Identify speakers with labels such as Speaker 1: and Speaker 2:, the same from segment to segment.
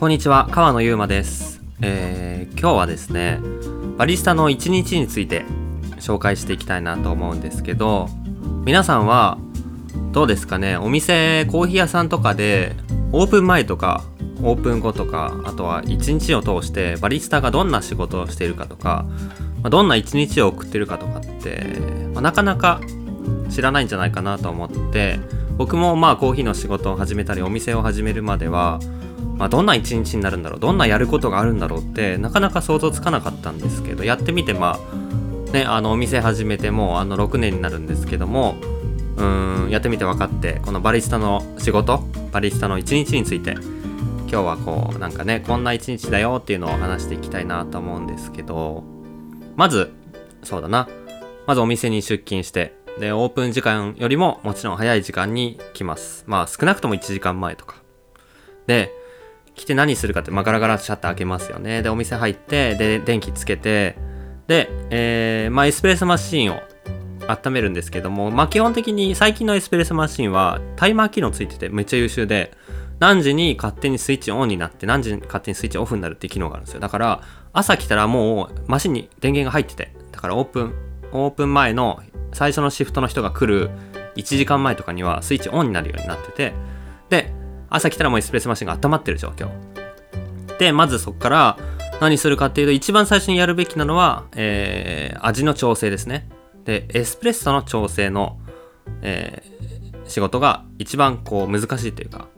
Speaker 1: こんにちは、川野ゆうまです。えー、今日はですね、バリスタの一日について紹介していきたいなと思うんですけど、皆さんはどうですかね、お店、コーヒー屋さんとかで、オープン前とか、オープン後とか、あとは一日を通してバリスタがどんな仕事をしているかとか、どんな一日を送ってるかとかって、まあなかなか知らないんじゃないかなと思って、僕もまあコーヒーの仕事を始めたりお店を始めるまでは、まあ、どんな一日になるんだろうどんなやることがあるんだろうってなかなか想像つかなかったんですけどやってみてまあねあのお店始めてもうあの6年になるんですけどもうーんやってみて分かってこのバリスタの仕事バリスタの一日について今日はこうなんかねこんな一日だよっていうのを話していきたいなと思うんですけどまずそうだな。まずお店に出勤してでオープン時間よりももちろん早い時間に来ます。まあ少なくとも1時間前とか。で来て何するかって、まあ、ガラガラシャッター開けますよね。で、お店入って、で、電気つけて、で、えー、まあ、エスプレッソマシーンを温めるんですけども、まあ、基本的に最近のエスプレッソマシーンはタイマー機能ついててめっちゃ優秀で、何時に勝手にスイッチオンになって、何時に勝手にスイッチオフになるっていう機能があるんですよ。だから、朝来たらもうマシンに電源が入ってて、だからオープン、オープン前の最初のシフトの人が来る1時間前とかにはスイッチオンになるようになってて、で、朝来たらもうエスプレッソマシンが温まってる状況。で、まずそこから何するかっていうと、一番最初にやるべきなのは、えー、味の調整ですね。で、エスプレッソの調整の、えー、仕事が一番こう難しいというか、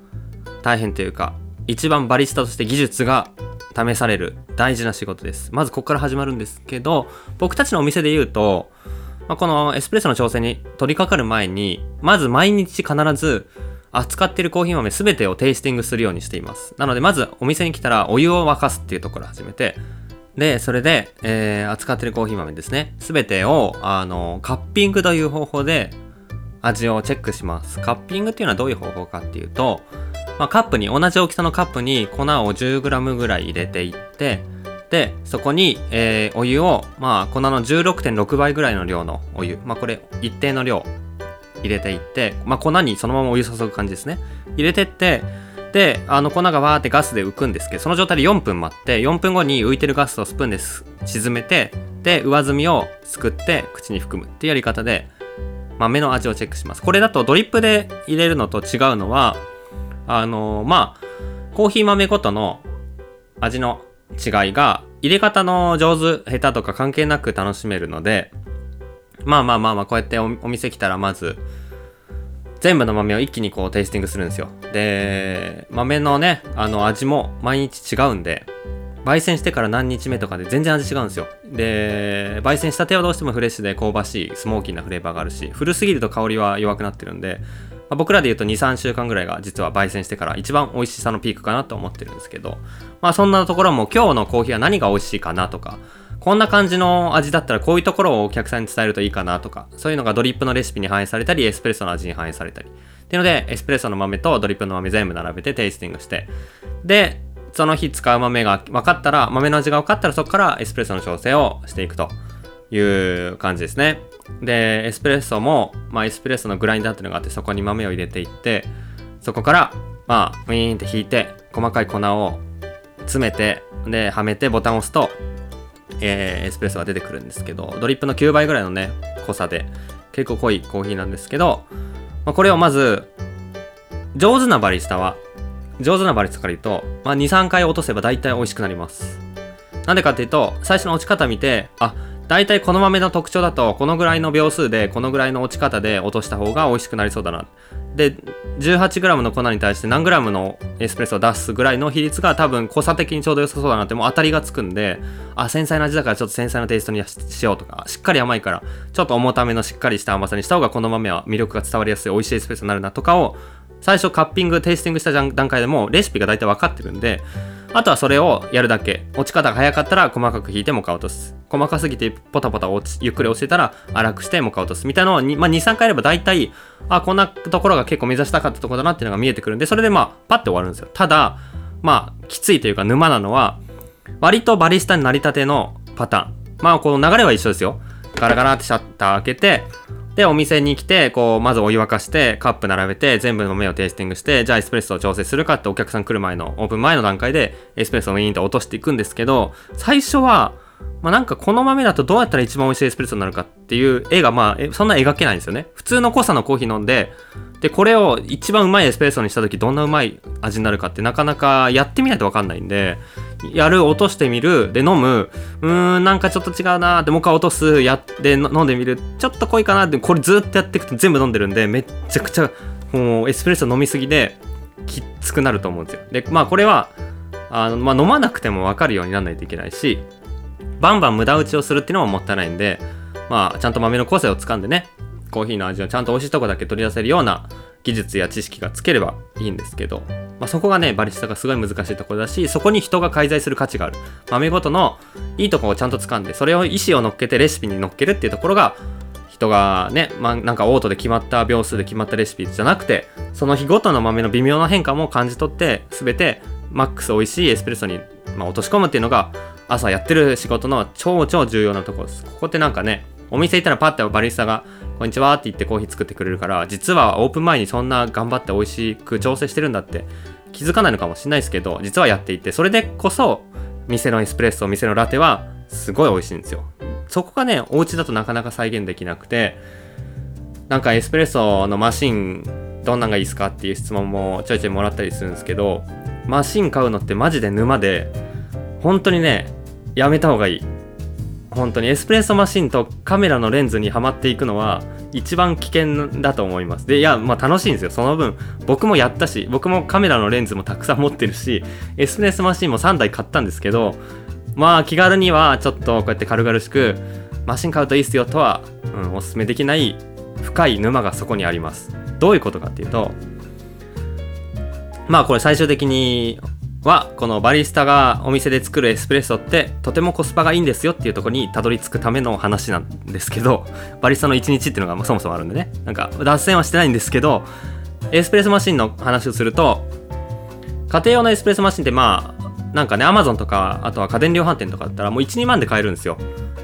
Speaker 1: 大変というか、一番バリスタとして技術が試される大事な仕事です。まずここから始まるんですけど、僕たちのお店で言うと、まあ、このエスプレッソの調整に取り掛かる前に、まず毎日必ず扱ってるコーヒー豆すべてをテイスティングするようにしています。なので、まずお店に来たらお湯を沸かすっていうところを始めて、で、それで、えー、扱ってるコーヒー豆ですね。すべてを、あの、カッピングという方法で味をチェックします。カッピングっていうのはどういう方法かっていうと、まあ、カップに、同じ大きさのカップに粉を 10g ぐらい入れていって、で、そこに、えー、お湯を、まあ、粉の16.6倍ぐらいの量のお湯、まあ、これ、一定の量入れていって、まあ、粉にそのままお湯注ぐ感じですね。入れてって、で、あの粉がわーってガスで浮くんですけど、その状態で4分待って、4分後に浮いてるガスをスプーンです沈めて、で、上澄みをすくって口に含むっていうやり方で、豆の味をチェックします。これだとドリップで入れるのと違うのは、あのまあ、コーヒー豆ごとの味の違いが、入れ方の上手、下手とか関係なく楽しめるので、まあまあまあまあ、こうやってお店来たらまず、全部の豆を一気にこうテイスティングするんですよ。で、豆のね、あの味も毎日違うんで、焙煎してから何日目とかで全然味違うんですよ。で、焙煎したてはどうしてもフレッシュで香ばしいスモーキーなフレーバーがあるし、古すぎると香りは弱くなってるんで、まあ、僕らで言うと2、3週間ぐらいが実は焙煎してから一番美味しさのピークかなと思ってるんですけど、まあそんなところも今日のコーヒーは何が美味しいかなとか、こんな感じの味だったらこういうところをお客さんに伝えるといいかなとか、そういうのがドリップのレシピに反映されたり、エスプレッソの味に反映されたり。っていうので、エスプレッソの豆とドリップの豆全部並べてテイスティングして、で、その日使う豆が分かったら、豆の味が分かったらそこからエスプレッソの調整をしていくという感じですね。で、エスプレッソも、まあエスプレッソのグラインダーっていうのがあって、そこに豆を入れていって、そこから、まあ、ウィーンって引いて、細かい粉を詰めて、で、はめてボタンを押すと、えーエスプレッソが出てくるんですけど、ドリップの9倍ぐらいのね、濃さで、結構濃いコーヒーなんですけど、まあ、これをまず、上手なバリスタは、上手なバリスタから言うと、まあ、2、3回落とせば大体美味しくなります。なんでかっていうと、最初の落ち方見て、あ、大体この豆の特徴だと、このぐらいの秒数で、このぐらいの落ち方で落とした方が美味しくなりそうだな。で、18g の粉に対して何 g のエスプレッソを出すぐらいの比率が多分濃さ的にちょうど良さそうだなってもう当たりがつくんで、あ、繊細な味だからちょっと繊細なテイストにしようとか、しっかり甘いから、ちょっと重ためのしっかりした甘さにした方がこの豆は魅力が伝わりやすい美味しいエスプレッソになるなとかを、最初カッピング、テイスティングした段段階でもレシピが大体分かってるんで、あとはそれをやるだけ。落ち方が早かったら細かく引いてモカ落とす。細かすぎてポタポタ落ちゆっくり落ちてたら粗くしてモカ落とす。みたいなのをに、まあ、2、3回やれば大体、あ、こんなところが結構目指したかったところだなっていうのが見えてくるんで、それでまあ、パッて終わるんですよ。ただ、まあ、きついというか沼なのは、割とバリスタになりたてのパターン。まあ、この流れは一緒ですよ。ガラガラってシャッター開けて、で、お店に来て、こう、まずお湯沸かして、カップ並べて、全部の目をテイスティングして、じゃあエスプレッソを調整するかってお客さん来る前の、オープン前の段階で、エスプレッソをウィーンと落としていくんですけど、最初は、まあ、なんかこの豆だとどうやったら一番美味しいエスプレッソになるかっていう絵がまあそんな描けないんですよね。普通の濃さのコーヒー飲んで、で、これを一番うまいエスプレッソにした時どんなうまい味になるかってなかなかやってみないとわかんないんで、やる、落としてみる、で飲む、うーん、なんかちょっと違うなでもう一回落とす、やって飲んでみる、ちょっと濃いかなって、これずっとやっていくと全部飲んでるんで、めっちゃくちゃもうエスプレッソ飲みすぎできつくなると思うんですよ。で、まあこれは、あの、まあ飲まなくてもわかるようにならないといけないし、バンバン無駄打ちをするっていうのももったいないんで、まあ、ちゃんと豆の個性をつかんでね、コーヒーの味をちゃんと美味しいとこだけ取り出せるような技術や知識がつければいいんですけど、まあ、そこがね、バリスタがすごい難しいところだし、そこに人が介在する価値がある。豆ごとのいいとこをちゃんと掴んで、それを意思を乗っけてレシピに乗っけるっていうところが、人がね、まあ、なんかオートで決まった秒数で決まったレシピじゃなくて、その日ごとの豆の微妙な変化も感じ取って、すべてマックス美味しいエスプレッソに、まあ、落とし込むっていうのが、朝やってる仕事の超超重要なところです。ここってなんかね、お店行ったらパッてバリスタが、こんにちはって言ってコーヒー作ってくれるから、実はオープン前にそんな頑張って美味しく調整してるんだって気づかないのかもしれないですけど、実はやっていて、それでこそ、店のエスプレッソ、店のラテは、すごい美味しいんですよ。そこがね、お家だとなかなか再現できなくて、なんかエスプレッソのマシン、どんなんがいいですかっていう質問もちょいちょいもらったりするんですけど、マシン買うのってマジで沼で、本当にね、やめた方がいい。本当にエスプレッソマシンとカメラのレンズにはまっていくのは一番危険だと思います。で、いや、まあ楽しいんですよ。その分、僕もやったし、僕もカメラのレンズもたくさん持ってるし、エスプレッソマシンも3台買ったんですけど、まあ気軽にはちょっとこうやって軽々しく、マシン買うといいっすよとは、うん、おすすめできない深い沼がそこにあります。どういうことかっていうと、まあこれ最終的にはこのバリスタがお店で作るエスプレッソってとてもコスパがいいんですよっていうとこにたどり着くための話なんですけど バリスタの1日っていうのがそもそもあるんでね。なんか脱線はしてないんですけどエスプレッソマシンの話をすると家庭用のエスプレッソマシンってまあなんかねアマゾンとかあとは家電量販店とかだったらもう12万で買えるんですよ。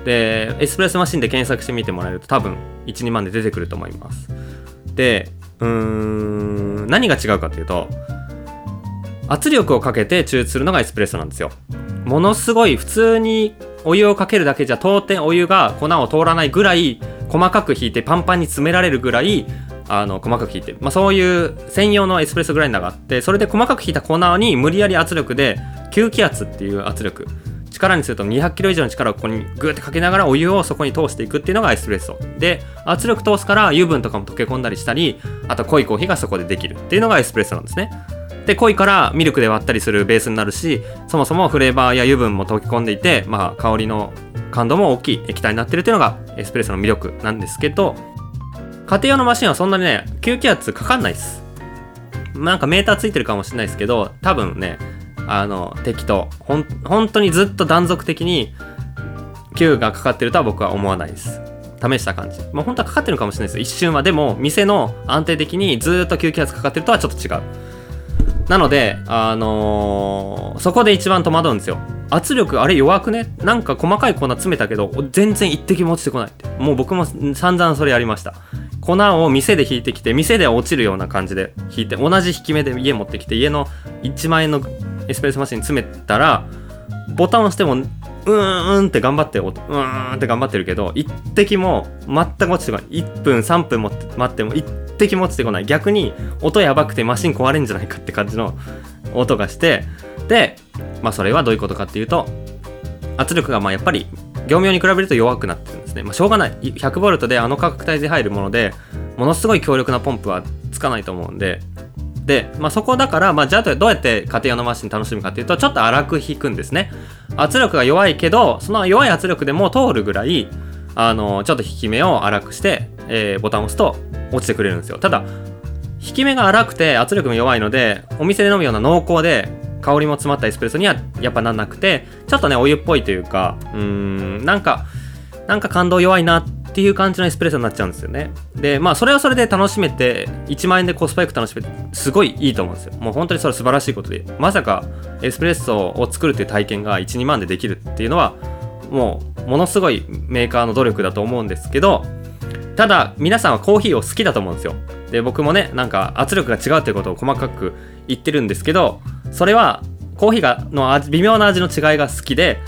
Speaker 1: でエスプレッソマシンで検索してみてもらえると多分12万で出てくると思います。でうーん何が違うかっていうと圧力をかけて抽出するのがエスプレッソなんですよ。ものすごい普通にお湯をかけるだけじゃ当店お湯が粉を通らないぐらい細かく引いてパンパンに詰められるぐらいあの細かく引いて、まあ、そういう専用のエスプレッソグラインダーがあってそれで細かく引いた粉に無理やり圧力で吸気圧っていう圧力。力にすると200キロ以上の力をここにグーってかけながらお湯をそこに通していくっていうのがエスプレッソで圧力通すから油分とかも溶け込んだりしたりあと濃いコーヒーがそこでできるっていうのがエスプレッソなんですねで濃いからミルクで割ったりするベースになるしそもそもフレーバーや油分も溶け込んでいて、まあ、香りの感度も大きい液体になってるっていうのがエスプレッソの魅力なんですけど家庭用のマシンはそんなにね吸気圧かかんないですなんかメーターついてるかもしれないですけど多分ねあの適当ほん本当にずっと断続的に吸がかかってるとは僕は思わないです試した感じ。まあ、本当はかかってるかもしれないです一瞬は。でも、店の安定的にずっと吸気圧かかってるとはちょっと違う。なので、あのー、そこで一番戸惑うんですよ。圧力あれ弱くね？なんか細かい粉詰めたけど全然一滴も落ちてこないって。もう僕も散々それやりました。粉を店で引いてきて店で落ちるような感じで引いて同じ引き目で家持ってきて家の1万円のエスプレッソマシンに詰めたらボタンを押してもうーんって頑張ってうーんって頑張ってるけど一滴も全く落ちてこない。1分3分も待っても一滴も落ちてこない。逆に音やばくてマシン壊れんじゃないかって感じの音がしてでまあそれはどういうことかっていうと圧力がまあやっぱり業務用に比べると弱くなってるんですね、まあ、しょうがない。100V であの価格帯で入るものでものすごい強力なポンプはつかないと思うんでで、まあ、そこだから、まあ、じゃあどうやって家庭用のマシン楽しむかっていうとちょっと粗く引くんですね。圧力が弱いけどその弱い圧力でも通るぐらいあのちょっと引き目を粗くして、えー、ボタンを押すと落ちてくれるんですよ。ただ引き目が粗くて圧力も弱いのでお店で飲むような濃厚で香りも詰まったエスプレッソにはやっぱなんなくてちょっとねお湯っぽいというかうーんなんかなんか感動弱いなってっていう感じのエスプレッソになっちゃうんですよね。でまあそれはそれで楽しめて1万円でコスパよく楽しめてすごいいいと思うんですよ。もう本当にそれ素晴らしいことで。まさかエスプレッソを作るっていう体験が12万でできるっていうのはもうものすごいメーカーの努力だと思うんですけどただ皆さんはコーヒーを好きだと思うんですよ。で僕もねなんか圧力が違うということを細かく言ってるんですけどそれはコーヒーがの味微妙な味の違いが好きで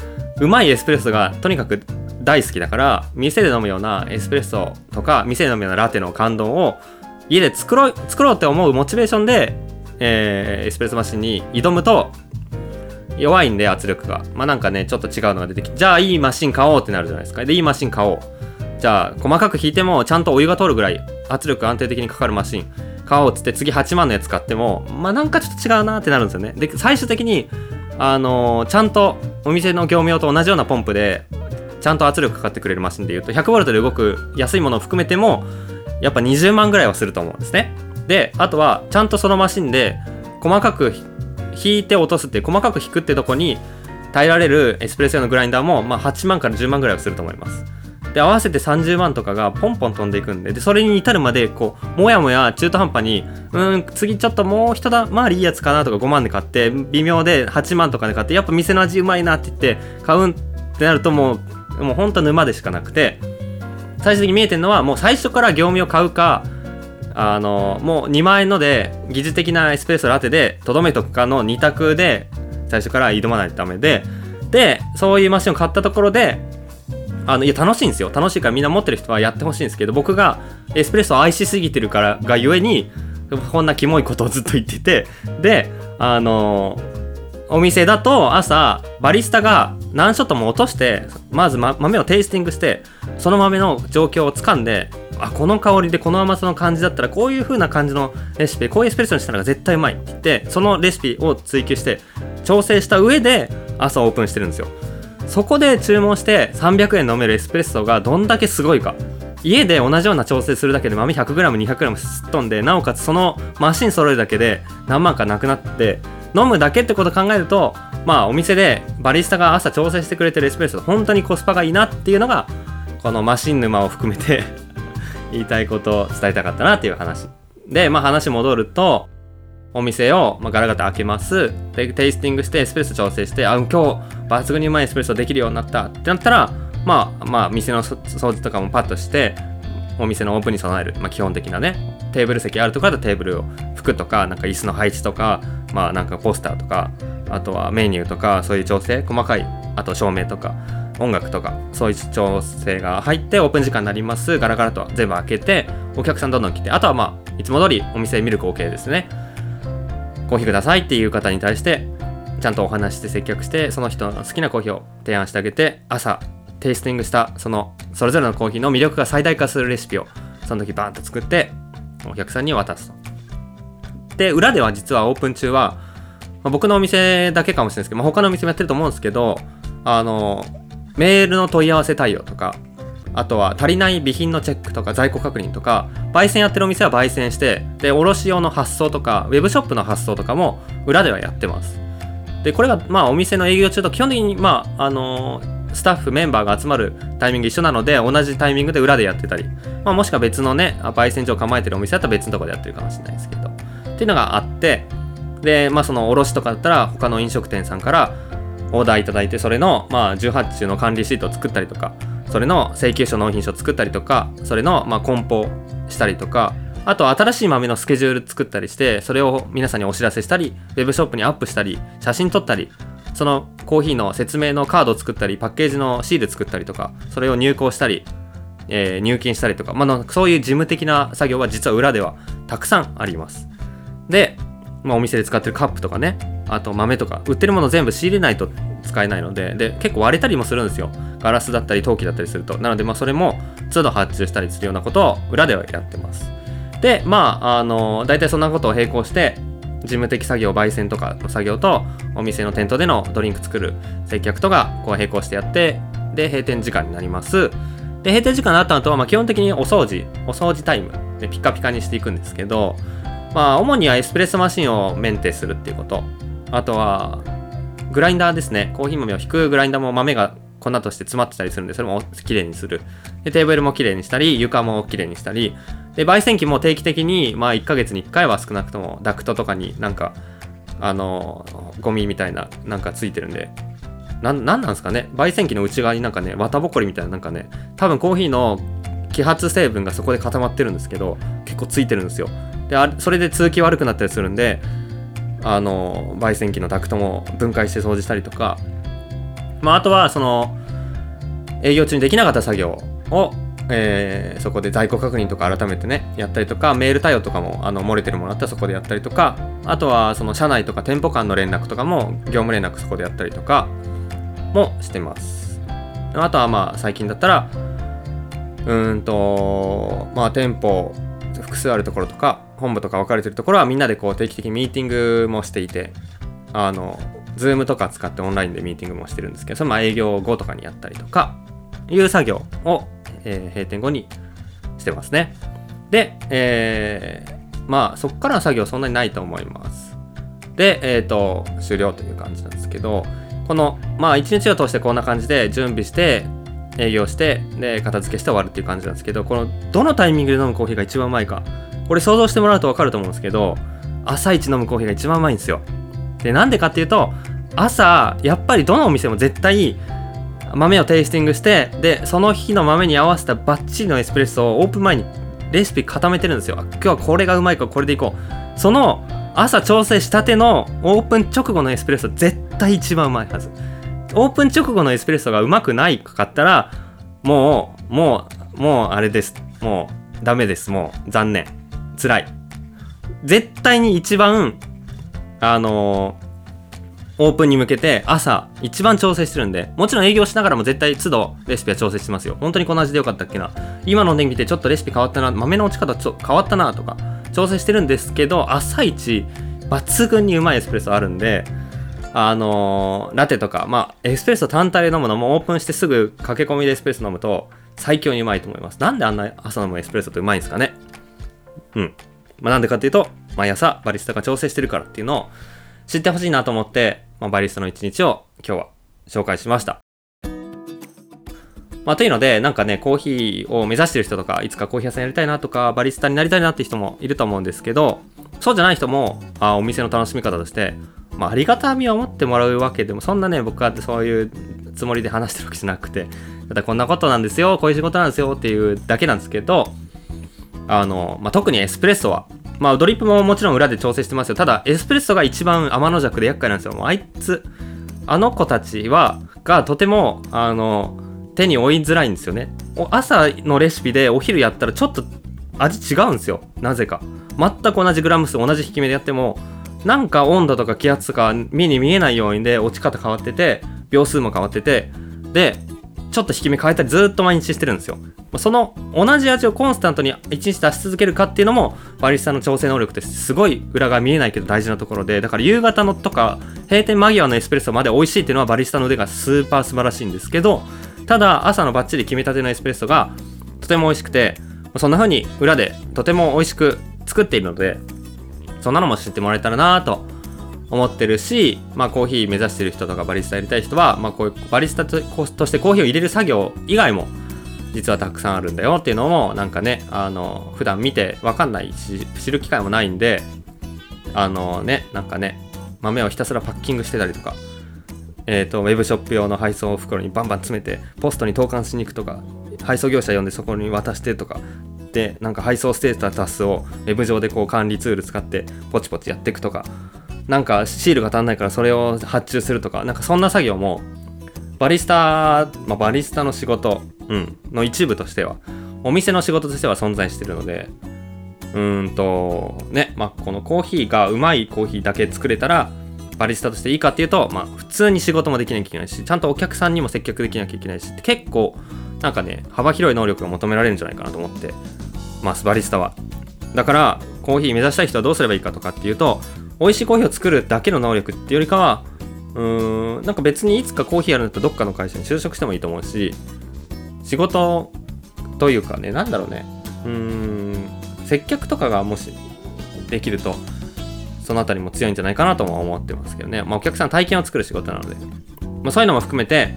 Speaker 1: うまいエスプレッソがとにかく大好きだから店で飲むようなエスプレッソとか店で飲むようなラテの感動を家で作ろう作ろうって思うモチベーションで、えー、エスプレッソマシンに挑むと弱いんで圧力が。まあなんかねちょっと違うのが出てきてじゃあいいマシン買おうってなるじゃないですか。でいいマシン買おう。じゃあ細かく引いてもちゃんとお湯が通るぐらい圧力安定的にかかるマシン買おうっつって次8万のやつ買ってもまあなんかちょっと違うなってなるんですよね。で最終的にあのー、ちゃんとお店の業務用と同じようなポンプでちゃんと圧力かかってくれるマシンでいうと 100V で動く安いものを含めてもやっぱ20万ぐらいはすると思うんですね。であとはちゃんとそのマシンで細かく引いて落とすって細かく引くってとこに耐えられるエスプレッソ用のグラインダーも、まあ、8万から10万ぐらいはすると思います。で合わせて30万とかがポンポン飛んでいくんででそれに至るまでこうもやもや中途半端にうん次ちょっともう一回りいいやつかなとか5万で買って微妙で8万とかで買ってやっぱ店の味うまいなって言って買うんってなるともうもうほんと沼でしかなくて最終的に見えてるのはもう最初から業務を買うかあのもう2万円ので技術的なエスプレッソラテでとどめとくかの2択で最初から挑まないとダメででそういうマシンを買ったところであのいや楽しいんですよ。楽しいからみんな持ってる人はやってほしいんですけど僕がエスプレッソを愛しすぎてるからがゆえにこんなキモいことをずっと言っててであのお店だと朝バリスタが何ショットも落としてまず、ま、豆をテイスティングしてその豆の状況をつかんであこの香りでこの甘さの感じだったらこういう風な感じのレシピこういうエスプレッソにしたら絶対うまいって言ってそのレシピを追求して調整した上で朝オープンしてるんですよ。そこで注文して300円飲めるエスプレッソがどんだけすごいか。家で同じような調整するだけで豆 100g200g すっ飛んでなおかつそのマシン揃えるだけで何万かなくなって飲むだけってこと考えるとまあお店でバリスタが朝調整してくれてるエスプレッソ本当にコスパがいいなっていうのがこのマシン沼を含めて 言いたいことを伝えたかったなっていう話でまあ話戻るとお店を、ま、ガラガラ開けます。で、テイスティングしてエスプレッソ調整して、あ、今日抜群にうまいエスプレッソできるようになったってなったら、まあ、まあ、店の掃除とかもパッとして、お店のオープンに備える、まあ、基本的なね、テーブル席あるところだとテーブルを、服とか、なんか椅子の配置とか、まあ、なんかポスターとか、あとはメニューとか、そういう調整、細かい、あと照明とか、音楽とかそういう調整が入ってオープン時間になりますガラガラと全部開けてお客さんどんどん来てあとはまあいつも通りお店ミルク OK ですねコーヒーくださいっていう方に対してちゃんとお話して接客してその人の好きなコーヒーを提案してあげて朝テイスティングしたそのそれぞれのコーヒーの魅力が最大化するレシピをその時バーンと作ってお客さんに渡すと。で裏では実はオープン中は、まあ、僕のお店だけかもしれないですけど、まあ、他のお店もやってると思うんですけどあのメールの問い合わせ対応とかあとは足りない備品のチェックとか在庫確認とか、焙煎やってるお店は焙煎して、で、卸用の発送とか、ウェブショップの発送とかも裏ではやってます。で、これが、まあ、お店の営業中と基本的に、まあ、あの、スタッフ、メンバーが集まるタイミング一緒なので、同じタイミングで裏でやってたり、まあ、もしくは別のね、焙煎所を構えてるお店だったら別のとこでやってるかもしれないですけど、っていうのがあって、で、まあ、その卸とかだったら、他の飲食店さんからオーダーいただいて、それの、まあ、18中の管理シートを作ったりとか、それの請求書納品書を作ったりとかそれのまあ梱包したりとかあと新しい豆のスケジュール作ったりしてそれを皆さんにお知らせしたりウェブショップにアップしたり写真撮ったりそのコーヒーの説明のカードを作ったりパッケージのシール作ったりとかそれを入稿したり、えー、入金したりとか、まあ、そういう事務的な作業は実は裏ではたくさんあります、まあ、お店で使ってるカップとかね。あと豆とか。売ってるもの全部仕入れないと使えないので。で結構割れたりもするんですよ。ガラスだったり陶器だったりすると。なのでまあそれも都度発注したりするようなことを裏ではやってます。でまああの大体そんなことを並行して事務的作業焙煎とかの作業とお店の店頭でのドリンク作る接客とかこう並行してやってで閉店時間になります。で閉店時間になった後はまあ基本的にお掃除お掃除タイムでピカピカにしていくんですけどまあ主にはエスプレッソマシンをメンテするっていうこと。あとはグラインダーですね。コーヒー豆を引くグラインダーも豆が粉として詰まってたりするんで、それもきれいにする。で、テーブルもきれいにしたり、床もきれいにしたり、で、焙煎機も定期的に、まあ1ヶ月に1回は少なくともダクトとかになんか、あの、ゴミみたいな、なんかついてるんで、な、なんなんですかね？焙煎機の内側になんかね、綿ぼこりみたいななんかね、多分コーヒーの揮発成分がそこで固まってるんですけど結構ついてるんですよ。であそれで通気悪くなったりするんであの焙煎機のダクトも分解して掃除したりとか、まあ、あとはその営業中にできなかった作業を、えー、そこで在庫確認とか改めてねやったりとかメール対応とかもあの漏れてるものあったらそこでやったりとかあとはその社内とか店舗間の連絡とかも業務連絡そこでやったりとかもしてます。あとはまあ最近だったらうんとまあ店舗複数あるところとか本部とか分かれてるところはみんなでこう定期的にミーティングもしていてあの Zoom とか使ってオンラインでミーティングもしてるんですけどそれも営業後とかにやったりとかいう作業を、えー、閉店後にしてますね。で、えー、まあそこからの作業そんなにないと思います。でえっ、ー、と終了という感じなんですけどこのまあ一日を通してこんな感じで準備して営業してで片付けして終わるっていう感じなんですけどこのどのタイミングで飲むコーヒーが一番うまいかこれ想像してもらうと分かると思うんですけど朝一飲むコーヒーが一番うまいんですよ。でなんでかっていうと朝やっぱりどのお店も絶対豆をテイスティングしてでその日の豆に合わせたバッチリのエスプレッソをオープン前にレシピ固めてるんですよ。今日はこれがうまいからこれでいこう。その朝調整したてのオープン直後のエスプレッソ絶対一番うまいはず。オープン直後のエスプレッソがうまくないかかったらもうもうもうあれです。もうダメです。もう残念。辛い。絶対に一番あのー、オープンに向けて朝一番調整してるんでもちろん営業しながらも絶対都度レシピは調整してますよ。本当にこの味でよかったっけな。今の電気でちょっとレシピ変わったな。豆の落ち方ちょっと変わったなとか調整してるんですけど朝一抜群にうまいエスプレッソあるんであのー、ラテとか、まあ、エスプレッソ単体で飲むのもオープンしてすぐ駆け込みでエスプレッソ飲むと最強にうまいと思います。なんであんな朝飲むエスプレッソってうまいんですかね。うん。まあ、なんでかっていうと、毎朝バリスタが調整してるからっていうのを知ってほしいなと思って、まあ、バリスタの一日を今日は紹介しました。まあ、というので、なんかね、コーヒーを目指してる人とか、いつかコーヒー屋さんやりたいなとか、バリスタになりたいなって人もいると思うんですけど、そうじゃない人も、あお店の楽しみ方として、まあ、ありがたみを持ってもらうわけでも、そんなね、僕はそういうつもりで話してるわけじゃなくて、ただこんなことなんですよ、こういう仕事なんですよっていうだけなんですけど、あの、まあ、特にエスプレッソは、まあ、ドリップももちろん裏で調整してますよ。ただ、エスプレッソが一番天の弱で厄介なんですよ。もうあいつ、あの子たちは、がとても、あの、手に負いづらいんですよね。朝のレシピでお昼やったらちょっと味違うんですよ。なぜか。全く同じグラム数、同じ引き目でやっても、なんか温度とか気圧とか目に見えないようにで落ち方変わってて秒数も変わっててでちょっと引き目変えたりずっと毎日してるんですよ。その同じ味をコンスタントに1日出し続けるかっていうのもバリスタの調整能力ってすごい裏が見えないけど大事なところでだから夕方のとか閉店間際のエスプレッソまで美味しいっていうのはバリスタの腕がスーパー素晴らしいんですけどただ朝のバッチリ決めたてのエスプレッソがとても美味しくてそんな風に裏でとても美味しく作っているのでそんなのも知ってもらえたらなと思ってるし、まあ、コーヒー目指してる人とかバリスタやりたい人は、まあ、こういうバリスタとしてコーヒーを入れる作業以外も実はたくさんあるんだよっていうのもなんかねあの普段見て分かんないし知る機会もないんであのねなんかね豆をひたすらパッキングしてたりとかえーと、ウェブショップ用の配送袋にバンバン詰めてポストに投函しに行くとか配送業者呼んでそこに渡してとかでなんか配送ステータスをウェブ上でこう管理ツール使ってポチポチやっていくとかなんかシールが足んないからそれを発注するとかなんかそんな作業もバリスタ、まあ、バリスタの仕事、うん、の一部としてはお店の仕事としては存在してるのでうんとねまあこのコーヒーがうまいコーヒーだけ作れたらバリスタとしていいかっていうと、まあ、普通に仕事もできなきゃいけないしちゃんとお客さんにも接客できなきゃいけないし結構なんかね幅広い能力が求められるんじゃないかなと思ってますバリスタは。だからコーヒー目指したい人はどうすればいいかとかっていうと美味しいコーヒーを作るだけの能力っていうよりかはうーんなんか別にいつかコーヒーやるんだったらどっかの会社に就職してもいいと思うし仕事というかねなんだろうね。うーん接客とかがもしできるとそのあたりも強いんじゃないかなとも思ってますけどね、まあ、お客さん体験を作る仕事なので、まあ、そういうのも含めて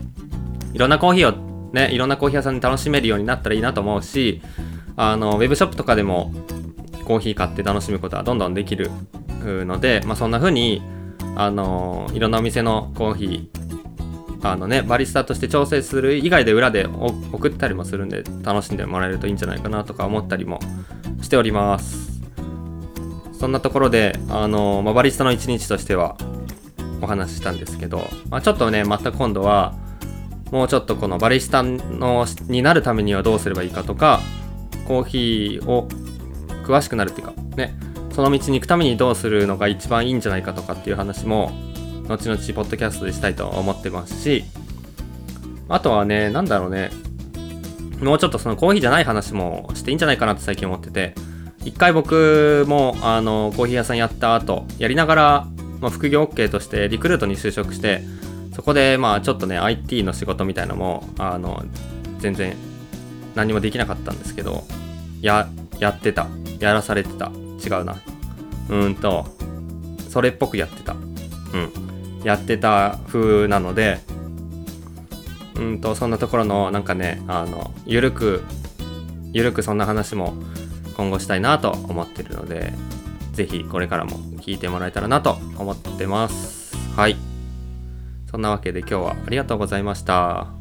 Speaker 1: いろんなコーヒーをねいろんなコーヒー屋さんに楽しめるようになったらいいなと思うしあのウェブショップとかでもコーヒー買って楽しむことはどんどんできるうので、まあ、そんな風にあのいろんなお店のコーヒーあのねバリスタとして調整する以外で裏で送ったりもするんで楽しんでもらえるといいんじゃないかなとか思ったりもしております。そんなところであの、まあ、バリスタの一日としてはお話ししたんですけど、まあ、ちょっとねまた今度はもうちょっとこのバリスタのになるためにはどうすればいいかとかコーヒーを詳しくなるっていうかねその道に行くためにどうするのが一番いいんじゃないかとかっていう話も後々ポッドキャストでしたいと思ってますしあとはねなんだろうね。もうちょっとそのコーヒーじゃない話もしていいんじゃないかなって最近思ってて一回僕もあのコーヒー屋さんやった後やりながら、まあ、副業 OK としてリクルートに就職してそこでまあちょっとね IT の仕事みたいのもあの全然何もできなかったんですけどややってた。やらされてた。違うな。うんとそれっぽくやってた。うん。やってた風なのでうんとそんなところのなんかねあのゆるくゆるくそんな話も今後したいなと思ってるので是非これからも聞いてもらえたらなと思ってます。はい。そんなわけで今日はありがとうございました。